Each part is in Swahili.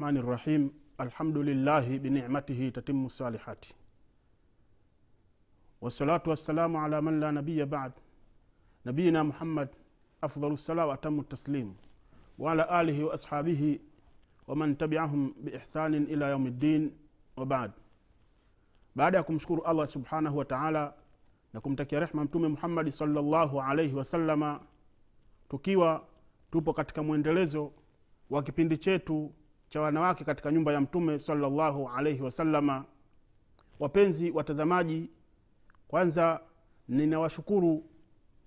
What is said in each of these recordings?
rahmani rahim alhamdulillahi binicmatihi tatimu salihati. Wassalatu wassalamu ala man la nabiya bad. Nabiyina muhammad afdalu sala wa atamu taslim waala alihi wa ashabihi waman tabiahum biihsanin ila yaumi ddin wabad baada ya kumshukuru allah subhanahu wa taala na kumtakia rehma mtume muhammadi salllahu alaihi wasalama tukiwa tupo katika mwendelezo wa kipindi chetu cha wanawake katika nyumba ya mtume salllahu alaihi wasalama wapenzi watazamaji kwanza ninawashukuru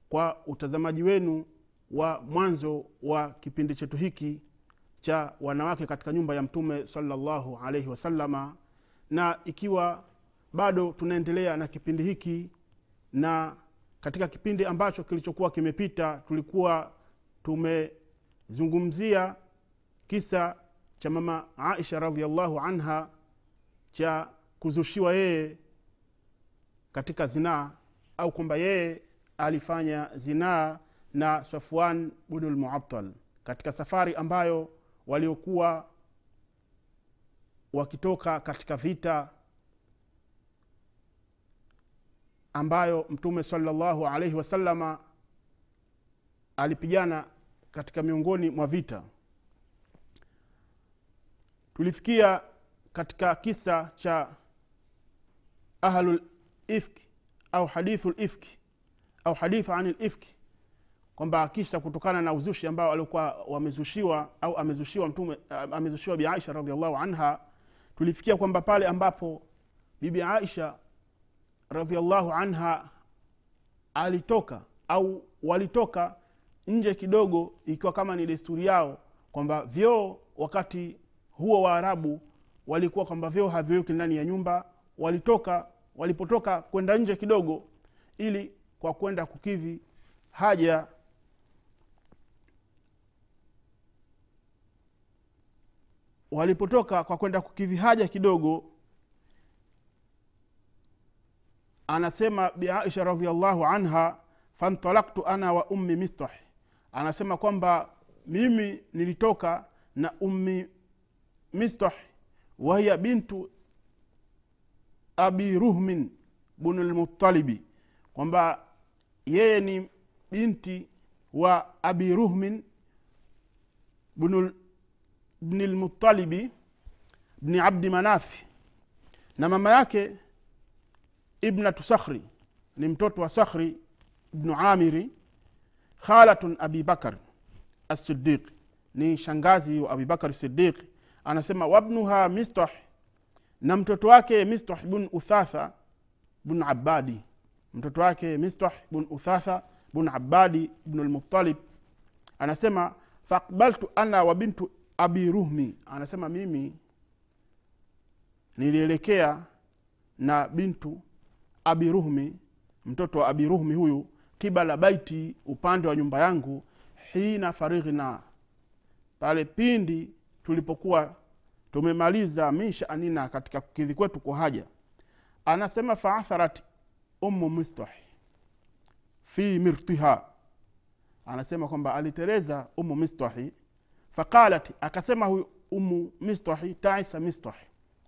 kwa utazamaji wenu wa mwanzo wa kipindi chetu hiki cha wanawake katika nyumba ya mtume salllahu alaihi wasalama na ikiwa bado tunaendelea na kipindi hiki na katika kipindi ambacho kilichokuwa kimepita tulikuwa tumezungumzia kisa cha mama aisha radiallahu anha cha kuzushiwa yeye katika zinaa au kwamba yeye alifanya zinaa na safwan bnulmuatal katika safari ambayo waliokuwa wakitoka katika vita ambayo mtume salllahu alaihi wasalama alipigana katika miongoni mwa vita tulifikia katika kisa cha ahlulifki au hadithu lifki au hadithu ani lifki kwamba kisa kutokana na uzushi ambao alikuwa wamezushiwa au amezushiwa mtume amezushiwa bi aisha radiallahu anha. Tulifikia kwamba pale ambapo bibi aisha radiallahu anha alitoka au walitoka nje kidogo ikiwa kama ni desturi yao kwamba vyoo wakati huo waarabu walikuwa kwamba vyoo haviweki ndani ya nyumba walitoka walipotoka kwenda nje kidogo ili kwa kwenda kukidhi haja walipotoka kwa kwenda kukidhi haja kidogo anasema biaisha radiallahu anha fantalaktu ana wa ummi mistah. Anasema kwamba mimi nilitoka na ummi mistah wahiya bintu abi ruhmin bunu lmutalibi kwamba yeye ni binti wa abi ruhmin bni bni abdi manafi na mama yake ibnatu sakhri ni mtoto wa sakhri bnu amiri khalatun abi bakar asidiqi ni shangazi wa abibakar sidiqi anasema wabnuha mistah na mtoto wake mistah bun uthatha bun abadi mtoto wake mistah bun uthatha bun abadi bnu lmutalib anasema faakbaltu ana wa bintu abi ruhmi. Anasema mimi nilielekea na bintu abi ruhmi mtoto wa abi ruhmi huyu kibala baiti upande wa nyumba yangu hina farighna. Pale pindi tulipokuwa tumemaliza min shanina katika kukidhi kwetu kwa haja anasema faatharat ummu mistah fi mirtiha. Anasema kwamba alitereza umu mistahi faqalat akasema huyu umu mistahi taisa mistahi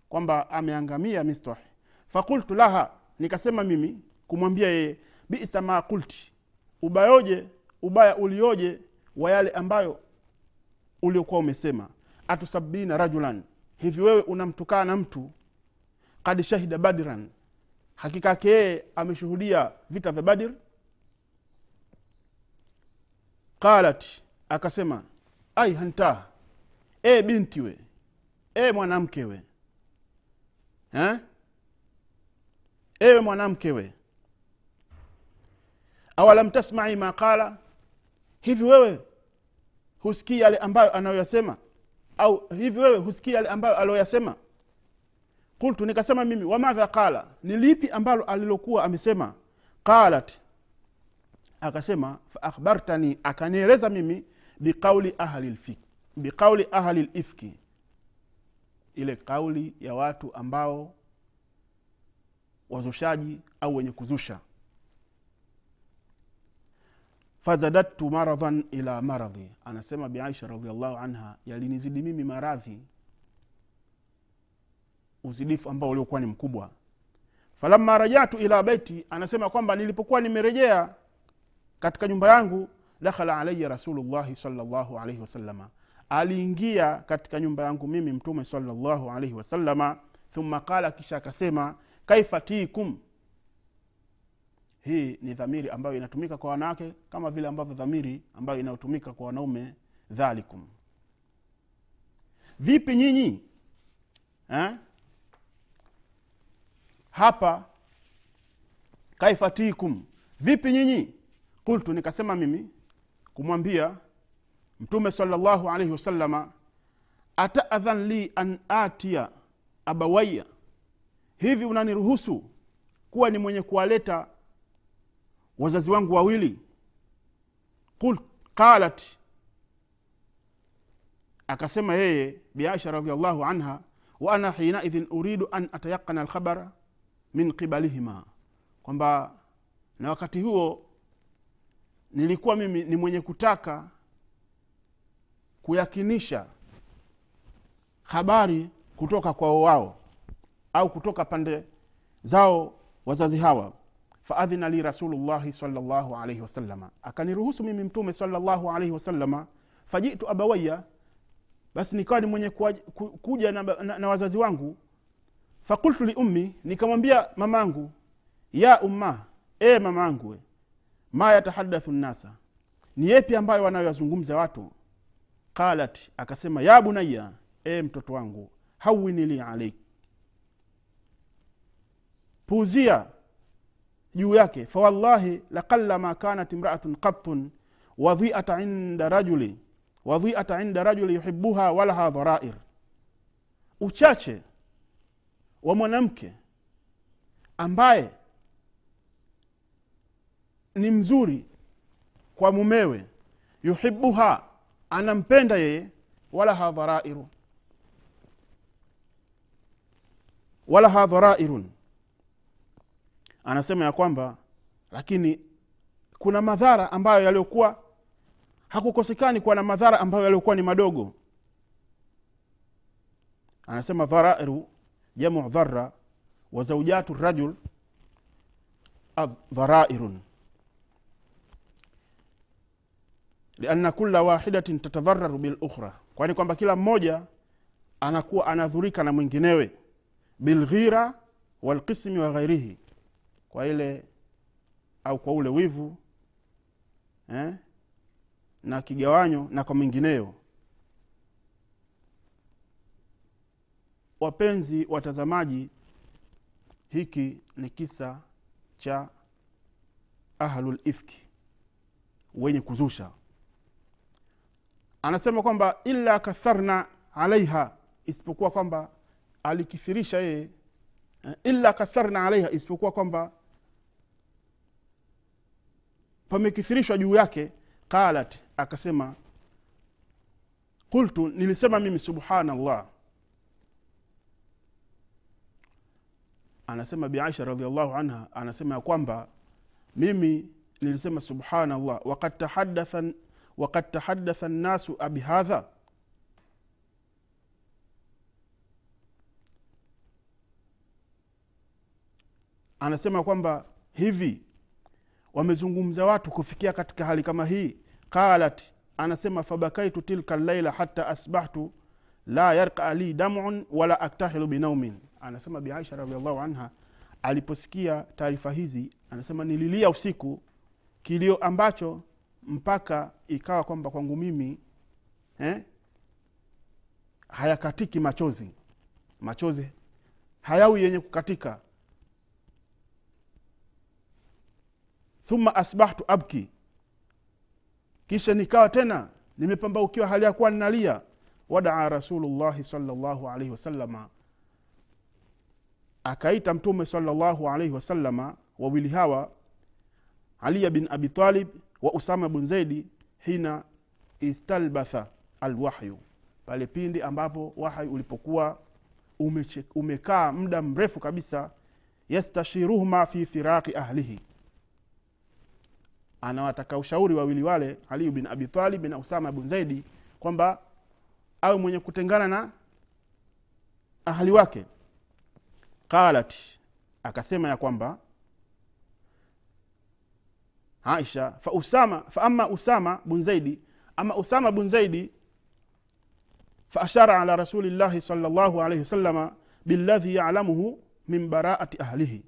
kwamba ameangamia mistahi fakultu laha nikasema mimi kumwambia yeye bisa ma kulti ubayoje ubaya ulioje wa yale ambayo uliokuwa umesema atusabina rajulan. Hivi wewe unamtukana mtu kad shahida badran hakika yake yeye ameshuhudia vita vya badir qalat akasema ai hanta e binti we e mwanamke we eh? ewe mwanamke we awalam tasmai ma qala? Hivi wewe husikii yale ambayo anayoyasema au hivi wewe husikia ambayo aliyoyasema? Qultu nikasema mimi wamadha qala? Ni lipi ambalo alilokuwa amesema? Qalat. Akasema faakhbartani akanieleza mimi biqauli ahli lifki ile kauli ya watu ambao wazushaji au wenye kuzusha fazadadtu maradhan ila maradhi. Anasema biaisha radiallahu anha yalinizidi mimi maradhi. Uzidifu ambao uliokuwa ni mkubwa. Falamma rajatu ila baiti anasema kwamba nilipokuwa nimerejea katika nyumba yangu dakhala alaya rasulullahi salllahu alaihi wasalama aliingia katika nyumba yangu mimi mtume salllahu alaihi wasalama thumma qala kisha akasema kaifa tikum hii ni dhamiri ambayo inatumika kwa wanawake kama vile ambavyo dhamiri ambayo inayotumika kwa wanaume dhalikum. Vipi nyinyi eh? hapa kaifatikum. Vipi nyinyi? Kultu nikasema mimi kumwambia mtume salllahu alaihi wasalama ataadhan li an atia abawaya hivi unaniruhusu kuwa ni mwenye kuwaleta wazazi wangu wawili. Qul, qalat. Akasema yeye biaisha radiallahu anha wa ana hinaidhin uridu an atayaqana alkhabara min qibalihima. Kwamba na wakati huo nilikuwa mimi ni mwenye kutaka kuyakinisha habari kutoka kwao wao au kutoka pande zao wazazi hawa faadhina li rasulullahi salllahu alaihi wasalama akaniruhusu mimi mtume salllahu alaihi wasalama fajitu abawaya basi nikawa ni mwenye kuja na, na, na wazazi wangu. Fakultu liummi nikamwambia mamangu ya umma e mamangu ma yatahadathu nnasa ni yepi ambayo wanayoyazungumza watu? Qalat akasema ya bunaya e mtoto wangu hawini li alaik puuzia juu yake. Fawallahi laqallama kanat imraatun qattun wadhiata inda rajuli wadhiata inda rajuli yuhibuha walaha dharair. Uchache wa mwanamke ambaye ni mzuri kwa mumewe yuhibuha anampenda yeye walaha dharairu. Walaha dharairun anasema ya kwamba lakini kuna madhara ambayo yaliyokuwa hakukosekani kuwa na madhara ambayo yaliyokuwa ni madogo. Anasema dharairu jamu dhara wa zaujatu rajul dharairun. Lianna kula wahidatin tatadhararu bilukhra kwani kwamba kila mmoja anakuwa anadhurika na mwinginewe. Bilghira walqismi wa ghairihi kwa ile au kwa ule wivu eh? na kigawanyo na kwa mengineyo wapenzi watazamaji hiki ni kisa cha ahlul ifki wenye kuzusha anasema kwamba illa katharna alaiha isipokuwa kwamba alikithirisha yeye illa katharna alaiha isipokuwa kwamba pamekithirishwa juu yake qalat akasema qultu nilisema mimi subhanallah. Anasema biaisha radiallahu anha anasema ya kwamba mimi nilisema subhanallah wakad tahadatha wakad tahadatha nnasu abihadha anasema kwamba hivi wamezungumza watu kufikia katika hali kama hii. Qalat anasema fabakaitu tilka llaila hata asbahtu la yarka li damun wala aktahilu binaumin anasema biaisha radiallahu anha aliposikia taarifa hizi anasema nililia usiku kilio ambacho mpaka ikawa kwamba kwangu mimi eh, hayakatiki machozi. Machozi hayawi yenye kukatika thumma asbahtu abki. Kisha nikawa tena nimepambaukiwa hali ya kuwa ninalia. Wadaa rasulullahi salllahu alaihi wasalama akaita mtume salllahu alaihi wasalama wawili hawa aliya bin abi talib wa usama bun zaidi hina istalbatha alwahyu. Pale pindi ambapo wahyi ulipokuwa umekaa muda mrefu kabisa yastashiruhuma fi firaqi ahlihi anawataka ushauri wawili wale aliyu bin abi talib na usama bun zaidi kwamba awe mwenye kutengana na ahali wake. Qalat akasema ya kwamba aisha fa usama ama usama bun zaidi ama usama bun zaidi faashara ala rasulillahi salllahu alaihi wasalama billadhi yalamuhu min baraati ahlihi.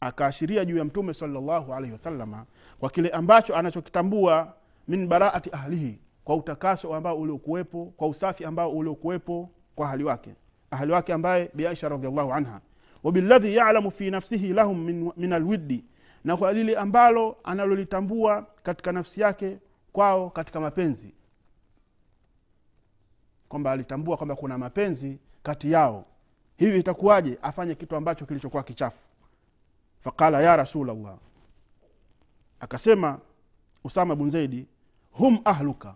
Akaashiria juu ya mtume salllahu alaihi wasalama kwa kile ambacho anachokitambua min baraati ahlihi kwa utakaso ambao uliokuwepo kwa usafi ambao uliokuwepo kwa ahali wake ahali wake ambaye biaisha radiallahu anha. Wabilladhi yalamu fi nafsihi lahum min, min alwiddi na kwa lile ambalo analolitambua katika nafsi yake kwao katika mapenzi. Kwamba alitambua kwamba kuna mapenzi kati yao. Hivi itakuwaje afanye kitu ambacho kilichokuwa kichafu? Faqala ya rasulllah akasema usama bun zaidi hum ahluka.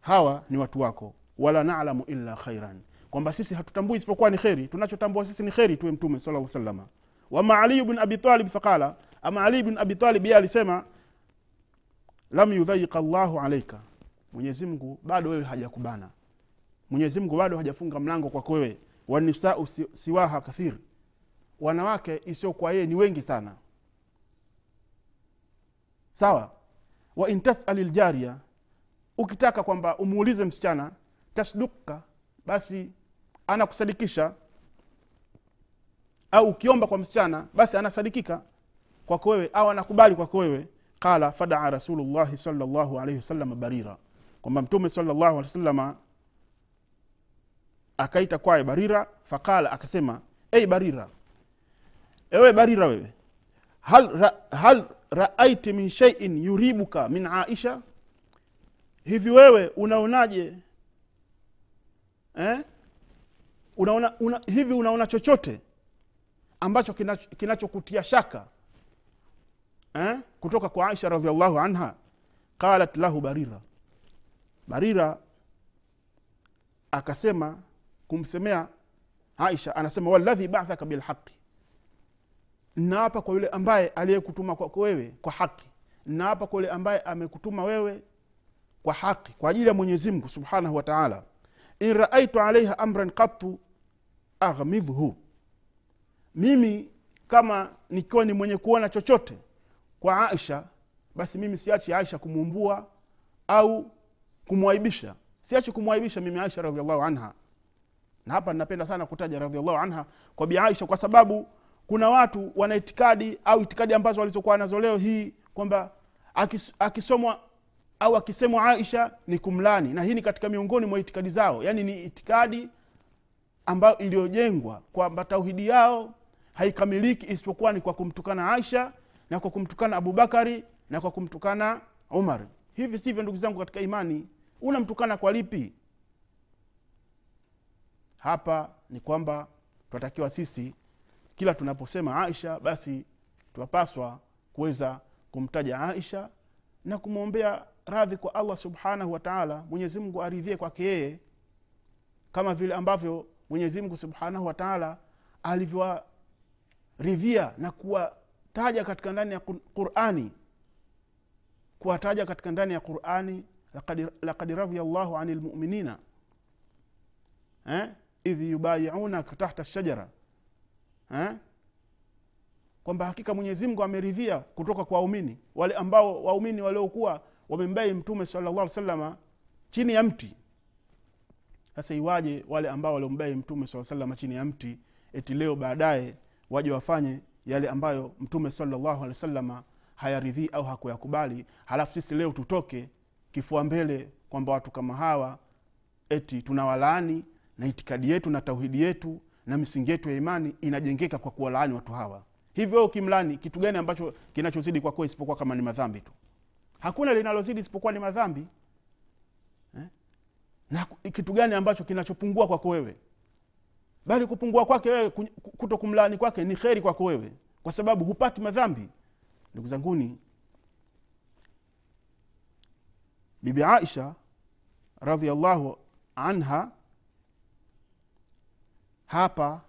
Hawa ni watu wako wala nalamu illa khairan. Kwamba sisi hatutambui isipokuwa ni kheri tunachotambua sisi ni kheri tuwe mtume sala salama wama aliyu bin abitalib faqala ama ali bin abitalib alisema lam yudhayika llahu alaika mwenyezimngu bado wewe hajakubana. Mwenyezimngu bado hajafunga mlango kwako wewe. Wanisau siwaha kathir. Wanawake isiokuwa yeye ni wengi sana sawa? Wa in ljaria ukitaka kwamba umuulize msichana tasduka basi anakusadikisha. Au ukiomba kwa msichana basi anasadikika kwako wewe au anakubali kwako wewe. Qala fadaa rasulullahi salllahu alaihi wasalama barira. Kwamba mtume salllahu alehi wasalama akaita kwaye barira faqala akasema ei barira ewe barira wewe hal, ra, hal raaiti min sheiin yuribuka min aisha. Hivi wewe unaonaje? Eh? unaona, una, hivi unaona chochote ambacho kinachokutia kinacho shaka? Eh? kutoka kwa aisha radiallahu anha qalat lahu barira. Barira akasema kumsemea aisha anasema waladhi bathaka bilhaqi naapa kwa yule ambaye aliyekutuma kwako wewe kwa haki. Naapa kwa yule ambaye amekutuma wewe kwa haki kwa ajili ya mwenyezi mungu subhanahu wataala in raaitu alaiha amran qattu aghmidhhu. Mimi kama nikiwa ni mwenye kuona chochote kwa aisha basi mimi siachi aisha kumuumbua au kumwaibisha siachi kumwaibisha mimi aisha radiallahu anha. Na hapa ninapenda sana kutaja radiallahu anha kwa bi aisha kwa sababu kuna watu wana itikadi au itikadi ambazo walizokuwa nazo leo hii kwamba akis, akisomwa au akisemwa aisha ni kumlani. Na hii ni katika miongoni mwa itikadi zao. Yaani ni itikadi ambayo iliyojengwa kwamba tauhidi yao haikamiliki isipokuwa ni kwa kumtukana aisha na kwa kumtukana abubakari na kwa kumtukana umar. Hivi sivyo ndugu zangu katika imani. Unamtukana kwa lipi? Hapa ni kwamba tunatakiwa sisi kila tunaposema aisha basi tunapaswa kuweza kumtaja aisha na kumwombea radhi kwa allah subhanahu wa taala mwenyezimngu aridhie kwake yeye kama vile ambavyo mwenyezimngu subhanahu wa taala alivyowaridhia na kuwataja katika ndani ya qurani kuwataja katika ndani ya qurani lakad radhia llahu ani lmuminina eh? idh yubayiunaka tahta shajara eh? kwamba hakika mwenyezimngu ameridhia kutoka kwa waumini wale ambao waumini waliokuwa wamembai mtume sala llah salama chini ya mti sasa iwaje wale ambao waliombai mtume saa salama chini ya mti eti leo baadaye waje wafanye yale ambayo mtume salllahu alehi salama hayaridhii au hakuyakubali halafu sisi leo tutoke kifua mbele kwamba watu kama hawa eti tunawalaani na itikadi yetu na tauhidi yetu na misingi yetu ya imani inajengeka kwa kuwalaani watu hawa. Hivyo ukimlani kitu gani ambacho kinachozidi kwako isipokuwa kama ni madhambi tu? Hakuna linalozidi isipokuwa ni madhambi. Eh? na kitu gani ambacho kinachopungua kwako wewe? Bali kupungua kwake wewe kuto kumlaani kwake ni kheri kwako wewe kwa sababu hupati madhambi. Ndugu zanguni bibi aisha radiallahu anha hapa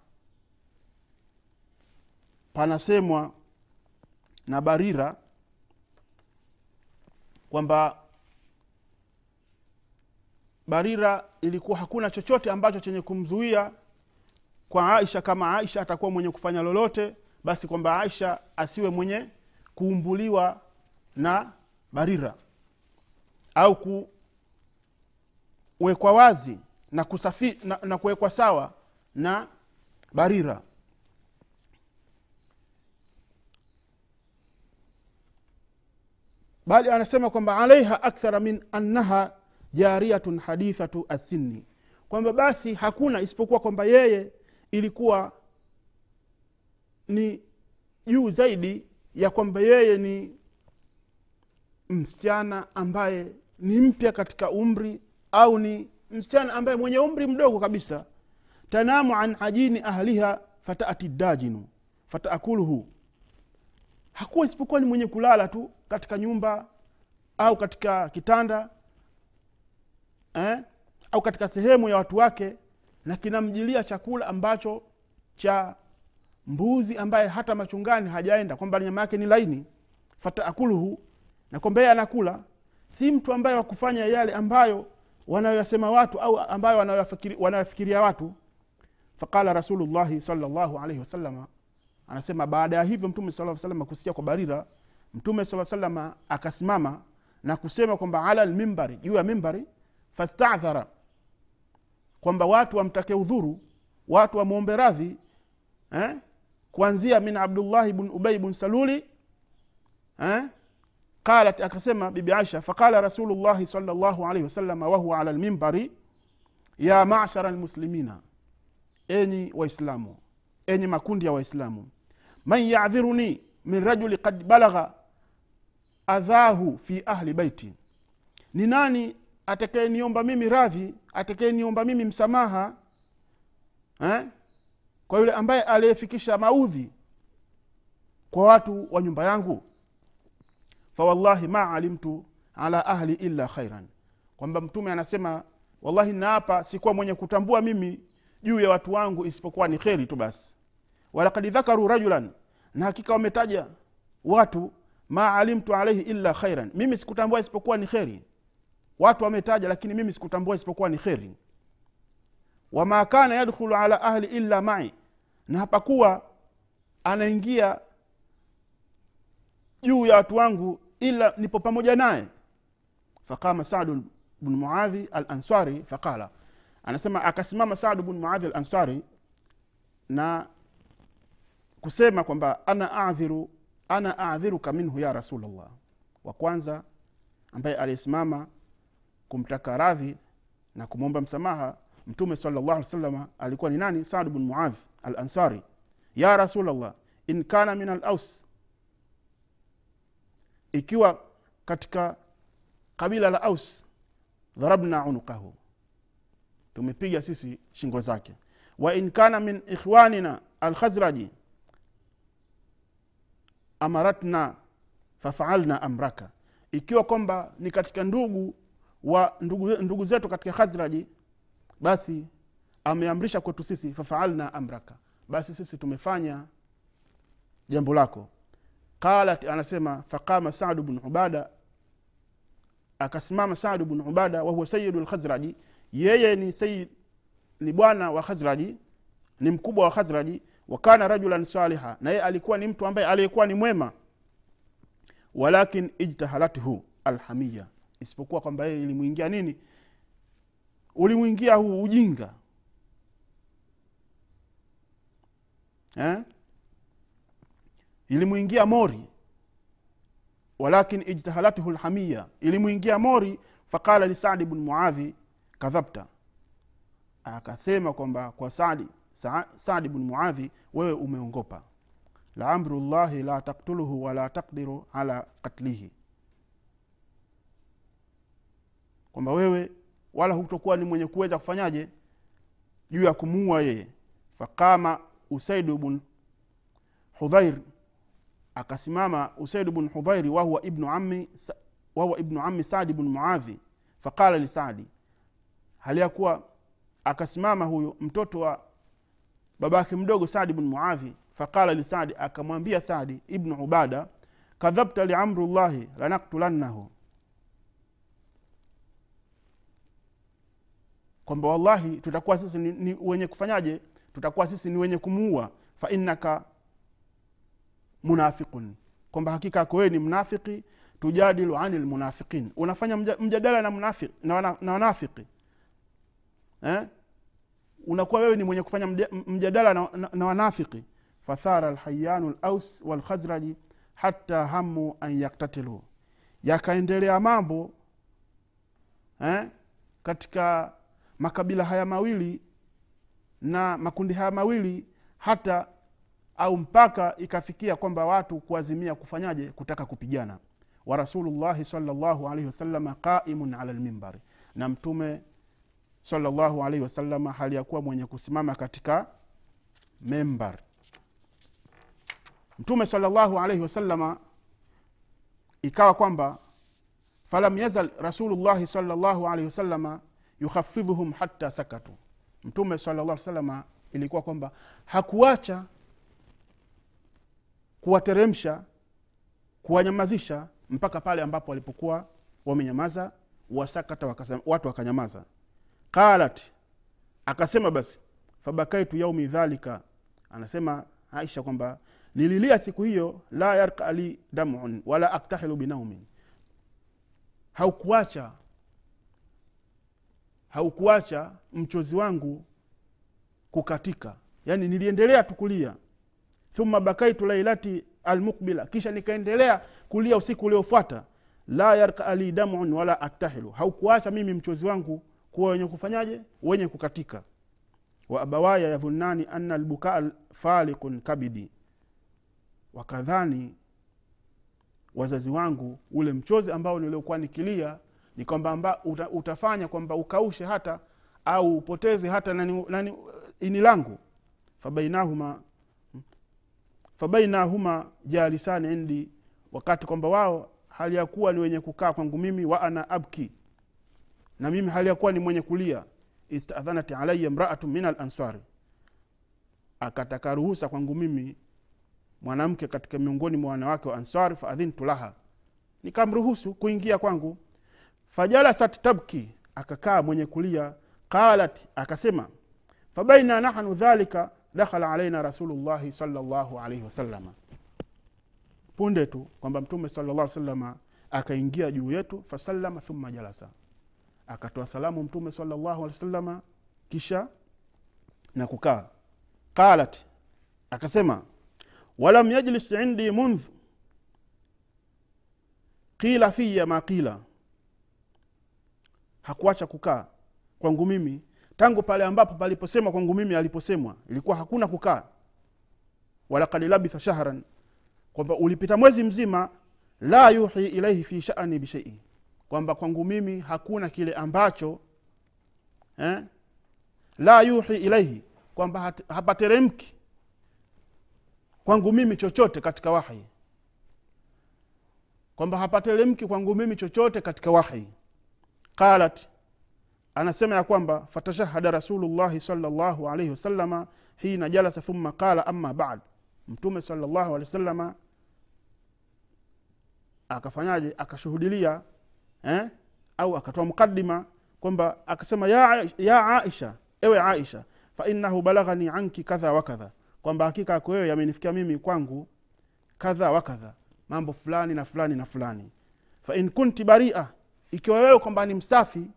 panasemwa na barira kwamba barira ilikuwa hakuna chochote ambacho chenye kumzuia kwa aisha kama aisha atakuwa mwenye kufanya lolote basi kwamba aisha asiwe mwenye kuumbuliwa na barira au kuwekwa wazi na, na, na kuwekwa sawa na barira. Bali anasema kwamba alaiha akthara min annaha jariyatun hadithatu asinni kwamba basi hakuna isipokuwa kwamba yeye ilikuwa ni juu zaidi ya kwamba yeye ni msichana ambaye ni mpya katika umri au ni msichana ambaye mwenye umri mdogo kabisa tanamu an ajini ahliha fataati dajinu fataakuluhu hakuwa isipokuwa ni mwenye kulala tu katika nyumba au katika kitanda eh? au katika sehemu ya watu wake na kinamjilia chakula ambacho cha mbuzi ambaye hata machungani hajaenda kwamba nyama yake ni laini fataakuluhu na kwamba yeye anakula si mtu ambaye wakufanya yale ambayo wanayoyasema watu au ambayo wanayoyafikiria watu faqala rasulullahi salllahu alaihi wasalama anasema baada ya hivyo mtume saa salama kusikia kwa barira mtume saa salama akasimama na kusema kwamba ala lmimbari juu ya mimbari fastadhara kwamba watu wamtake udhuru watu wamwombe radhi eh? kuanzia min abdullahi bn ubei bn saluli eh? qalat akasema bibi aisha faqala rasulullahi salllahu alaihi wasalama wahuwa ala lmimbari ya mashara lmuslimina enyi waislamu enyi makundi ya waislamu man yadhiruni min rajuli kad balagha adhahu fi ahli baiti ni nani atakayeniomba mimi radhi atakayeniomba mimi msamaha eh? kwa yule ambaye aliyefikisha maudhi kwa watu wa nyumba yangu fawallahi ma alimtu ala ahli illa khairan kwamba mtume anasema wallahi naapa sikuwa mwenye kutambua mimi juu ya watu wangu isipokuwa ni kheri tu basi. Walakad dhakaru rajulan na hakika wametaja watu ma alimtu alaihi illa khairan. Mimi sikutambua isipokuwa ni kheri. Watu wametaja lakini mimi sikutambua isipokuwa ni kheri. Wama kana yadkhulu ala ahli illa mai na hapakuwa anaingia juu ya watu wangu ila nipo pamoja naye. Faqama sadu bnu muadhi al ansari faqala anasema akasimama saadu bnu muadhi al ansari na kusema kwamba ana adhiru ana adhiruka minhu ya rasulllah wa kwanza ambaye aliyesimama kumtaka radhi na kumwomba msamaha mtume salllah alih salama alikuwa ni nani? Saadu bnu muadh al ansari ya rasulllah in kana min al aus ikiwa katika kabila la aus dharabna unukahu tumepiga sisi shingo zake. Wa in kana min ikhwanina alkhazraji amaratna fafaalna amraka. Ikiwa kwamba ni katika ndugu wa ndugu, ndugu zetu katika khazraji basi ameamrisha kwetu sisi fafaalna amraka. Basi sisi tumefanya jambo lako. Qalat anasema faqama sadu bnu ubada akasimama sadu bnu ubada wahuwa sayidu lkhazraji yeye ni sayid ni bwana wa khazraji ni mkubwa wa khazraji wakana rajulan saliha na yeye alikuwa ni mtu ambaye aliyekuwa ni mwema. Walakin ijtahalathu alhamiya isipokuwa kwamba yeye ilimwingia nini? Ulimwingia huu ujinga. Eh? ilimwingia mori. Walakin ijtahalathu lhamiya ilimwingia mori. Faqala lisadi bn muadhi kadhabta. Akasema kwamba kwa sadi sadi bnu muadhi wewe umeongopa. Laamru llahi la taktuluhu wala takdiru ala katlihi kwamba wewe wala hutokuwa ni mwenye kuweza kufanyaje? Juu ya kumuua yeye. Faqama usaidu bn hudhair. Akasimama usaidu bn hudhairi wahuwa ibnu ami wahuwa ibnu ami sadi bn muadhi. Faqala lisadi hali ya kuwa akasimama huyo mtoto wa babake mdogo sadi bnu muadhi faqala lisadi akamwambia sadi ibnu ubada kadhabta liamru llahi lanaktulannahu kwamba wallahi tutakuwa sisi ni, ni wenye kufanyaje? Tutakuwa sisi ni wenye kumuua. Fa innaka munafiqun kwamba hakika yako wewe ni mnafiki tujadilu ani lmunafiqin unafanya mjadala na, mnafi- na, na, na wanafiki eh? unakuwa wewe ni mwenye kufanya mjadala na, na, na wanafiki fathara lhayanu laus walkhazraji hata hamu an yaktatilu yakaendelea mambo eh? katika makabila haya mawili na makundi haya mawili hata au mpaka ikafikia kwamba watu kuazimia kufanyaje kutaka kupigana wa rasulullahi salllahu alaihi wasalama qaimun ala lmimbari na mtume salllahu alaihi wasalama hali ya kuwa mwenye kusimama katika membar mtume salllahu alaihi wasalama ikawa kwamba falam yazal rasulullahi salllahu alaihi wasalama yukhafidhuhum hatta sakatu. Mtume salllah salama ilikuwa kwamba hakuacha kuwateremsha kuwanyamazisha mpaka pale ambapo walipokuwa wamenyamaza wasakata watu wakanyamaza qalat. Akasema basi fabakaitu yaumi dhalika. Anasema aisha kwamba nililia siku hiyo la yarka li damun wala aktahilu binaumin. Haukuacha haukuacha mchozi wangu kukatika. Yani niliendelea tukulia thumma bakaitu lailati almukbila. Kisha nikaendelea kulia usiku uliofuata. La yarka li damun wala aktahilu. Haukuacha mimi mchozi wangu kuwa wenye kufanyaje? Wenye kukatika. Wa abawaya yadhunani ana lbukaa falikun kabidi. Wakadhani wazazi wangu ule mchozi ambao niliokuwa nikilia ni kwamba amba- uta, utafanya kwamba ukaushe hata au upoteze hata nani, nani, ini langu. Fabainahuma fabainahuma jalisani indi wakati kwamba wao hali ya kuwa ni wenye kukaa kwangu mimi wa ana abki na mimi hali ya kuwa ni mwenye kulia istadhanat alaya mraatu min alansari. Akataka ruhusa kwangu mimi mwanamke katika miongoni mwa wanawake wa ansari faadhintu laha. Nikamruhusu kuingia kwangu. Fajalasat tabki akakaa mwenye kulia. Qalat akasema fabaina nahnu dhalika dakhala alaina rasulullahi salllahu alaihi wasalama punde tu kwamba mtume salllah salama akaingia juu yetu fasalama thumma jalasa akatoa salamu mtume salllahu alehi wasalama kisha na kukaa. Qalat akasema walam yajlis indi mundh? Qila fiya ma qila. Hakuacha kukaa kwangu mimi. Tangu pale ambapo paliposemwa kwangu mimi aliposemwa ilikuwa hakuna kukaa. Walakad labitha shahran kwamba ulipita mwezi mzima la yuhi ilaihi fi shani bishei kwamba kwangu mimi hakuna kile ambacho eh, la yuhi ilaihi kwamba hapateremki kwangu mimi chochote katika wahi. Kwamba hapateremki kwangu mimi chochote katika wahi. Qalat anasema ya kwamba fatashahada rasulullahi salllahu alaihi wasalama hina jalasa thumma qala ama bad. Mtume salllahu alehi wasalama akafanyaje? Akashuhudilia eh? au akatoa mukadima kwamba akasema ya, ya aisha ewe aisha fainahu balaghani anki kadha wa kadha. Kwamba hakika yako wewe yamenifikia mimi kwangu kadha wa kadha mambo fulani na fulani na fulani. Fain kunti baria ikiwa wewe kwamba ni msafi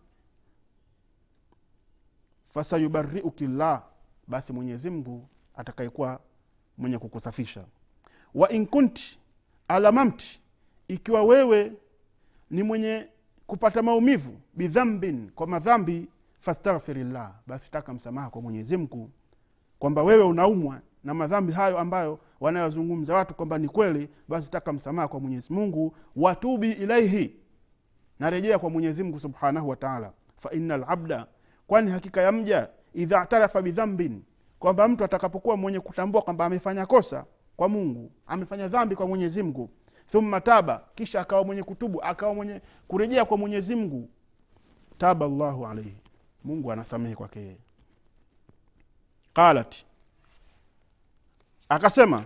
fasayubariuki llah basi mwenyezi mungu atakayekuwa mwenye kukusafisha. Wa in kunti alamamti ikiwa wewe ni mwenye kupata maumivu bidhambin kwa madhambi fastaghfirillah. Basi taka msamaha kwa mwenyezi mungu kwamba wewe unaumwa na madhambi hayo ambayo wanayozungumza watu kwamba ni kweli. Basi taka msamaha kwa mwenyezi mungu watubi ilaihi. Narejea kwa mwenyezi mungu subhanahu wataala faina labda kwani hakika ya mja idha tarafa bidhambin kwamba mtu atakapokuwa mwenye kutambua kwamba amefanya kosa kwa mungu amefanya dhambi kwa mwenyezi mungu thumma taba kisha akawa mwenye kutubu akawa mwenye kurejea kwa mwenyezi mungu. Taba llahu alaihi mungu anasamehe kwake yeye. Qalat. Akasema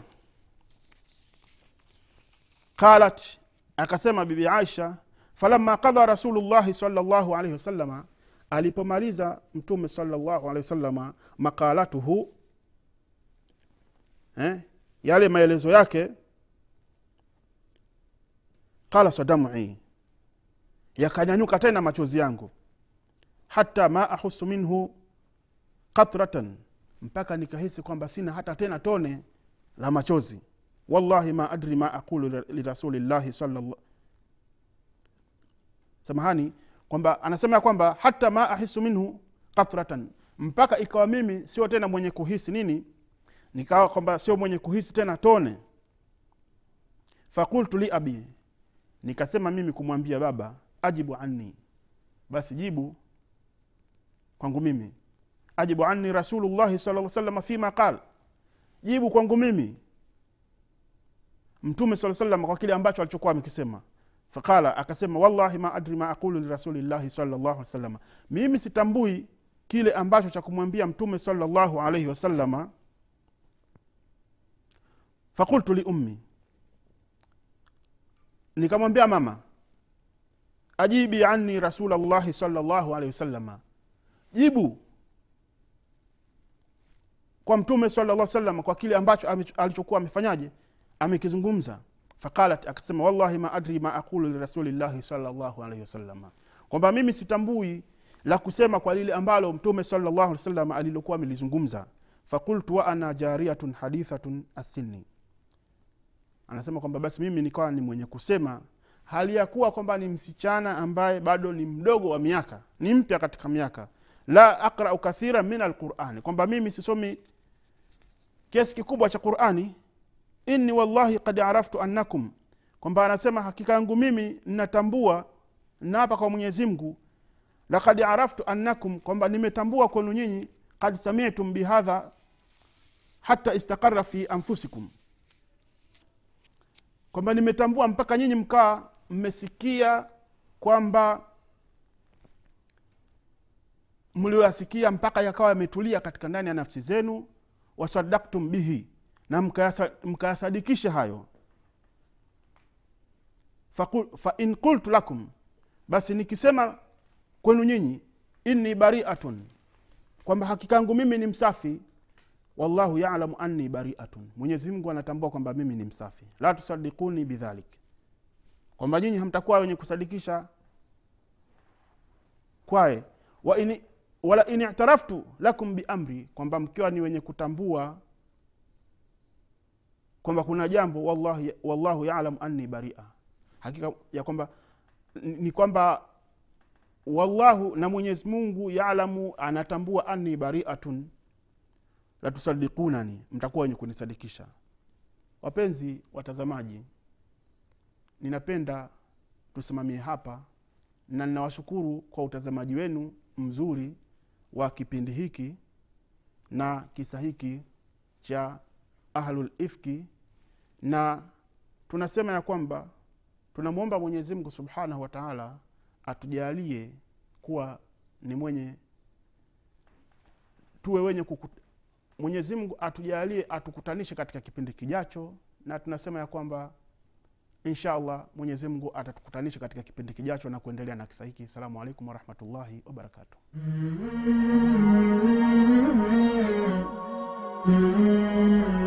qalat. Akasema bibi aisha falama qadha rasulullahi salllahu alaihi wasalama alipomaliza mtume salllahu alehi wasalama maqalatuhu eh, yale maelezo yake qala sadamui yakanyanyuka tena machozi yangu hata ma ahusu minhu qatratan mpaka nikahisi kwamba sina hata tena tone la machozi. Wallahi ma adri ma aqulu lirasulillahi sallallahu samahani kwamba anasema ya kwamba hata ma ahisu minhu qatratan mpaka ikawa mimi sio tena mwenye kuhisi nini nikawa kwamba sio mwenye kuhisi tena tone. Fakultu li abi nikasema mimi kumwambia baba ajibu anni. Basi jibu kwangu mimi. Ajibu anni rasulullahi sala salama fima qal jibu kwangu mimi. Mtume saa salam kwa kile ambacho alichokuwa amekisema. Faqala akasema wallahi ma adri ma aqulu lirasulillahi salllahu alih wasalama mimi sitambui kile ambacho cha kumwambia mtume salllahu alaihi wasalama fakultu liummi nikamwambia mama ajibi anni rasulllahi salllahu alehi wasalama jibu kwa mtume salllah salam kwa kile ambacho alichokuwa amefanyaje? Amekizungumza. Faqalat akasema wallahi ma adri ma aqulu lirasulillahi salllahu alaihi wasalama kwamba mimi sitambui la kusema kwa lile ambalo mtume salllahu alih wasallam alilokuwa amelizungumza. Fakultu wa ana jariyatun hadithatun asini anasema kwamba basi mimi nikawa ni mwenye kusema hali ya kuwa kwamba ni msichana ambaye bado ni mdogo wa miaka ni mpya katika miaka la aqrau kathira min alqurani kwamba mimi sisomi kiasi kikubwa cha qurani inni wallahi kad araftu annakum kwamba anasema hakika yangu mimi natambua naapa kwa mwenyezi mungu lakad araftu annakum kwamba nimetambua kwenu nyinyi kad samitum bihadha hata istakara fi anfusikum kwamba nimetambua mpaka nyinyi mkaa mmesikia kwamba mlioyasikia mpaka yakawa yametulia katika ndani ya nafsi zenu wasadaktum bihi na mkayasadikisha hayo. Fa in qultu lakum basi nikisema kwenu nyinyi inni bariatun kwamba hakika yangu mimi ni msafi wallahu yalamu anni bariatun. Mwenyezimngu anatambua kwamba mimi ni msafi. La tusadikuni bidhalik. Kwamba nyinyi hamtakuwa wenye kusadikisha kwaye wa wala in itaraftu lakum biamri kwamba mkiwa ni wenye kutambua kwamba kuna jambo wallahi, wallahu yalamu anni baria. Hakika ya kwamba ni kwamba wallahu na mwenyezi mungu yalamu anatambua anni bariatun latusaddikunani mtakuwa wenye kunisadikisha wapenzi watazamaji ninapenda tusimamie hapa na ninawashukuru kwa utazamaji wenu mzuri wa kipindi hiki na kisa hiki cha ahlul ifki na tunasema ya kwamba tunamwomba mwenyezi mungu subhanahu wa taala atujalie kuwa ni mwenye tuwe wenye. Mwenyezi mungu atujalie atukutanishe katika kipindi kijacho na tunasema ya kwamba insha allah mwenyezi mungu atatukutanisha katika kipindi kijacho na kuendelea na kisa hiki. Salamu alaikum warahmatullahi wabarakatuh Mm-hmm.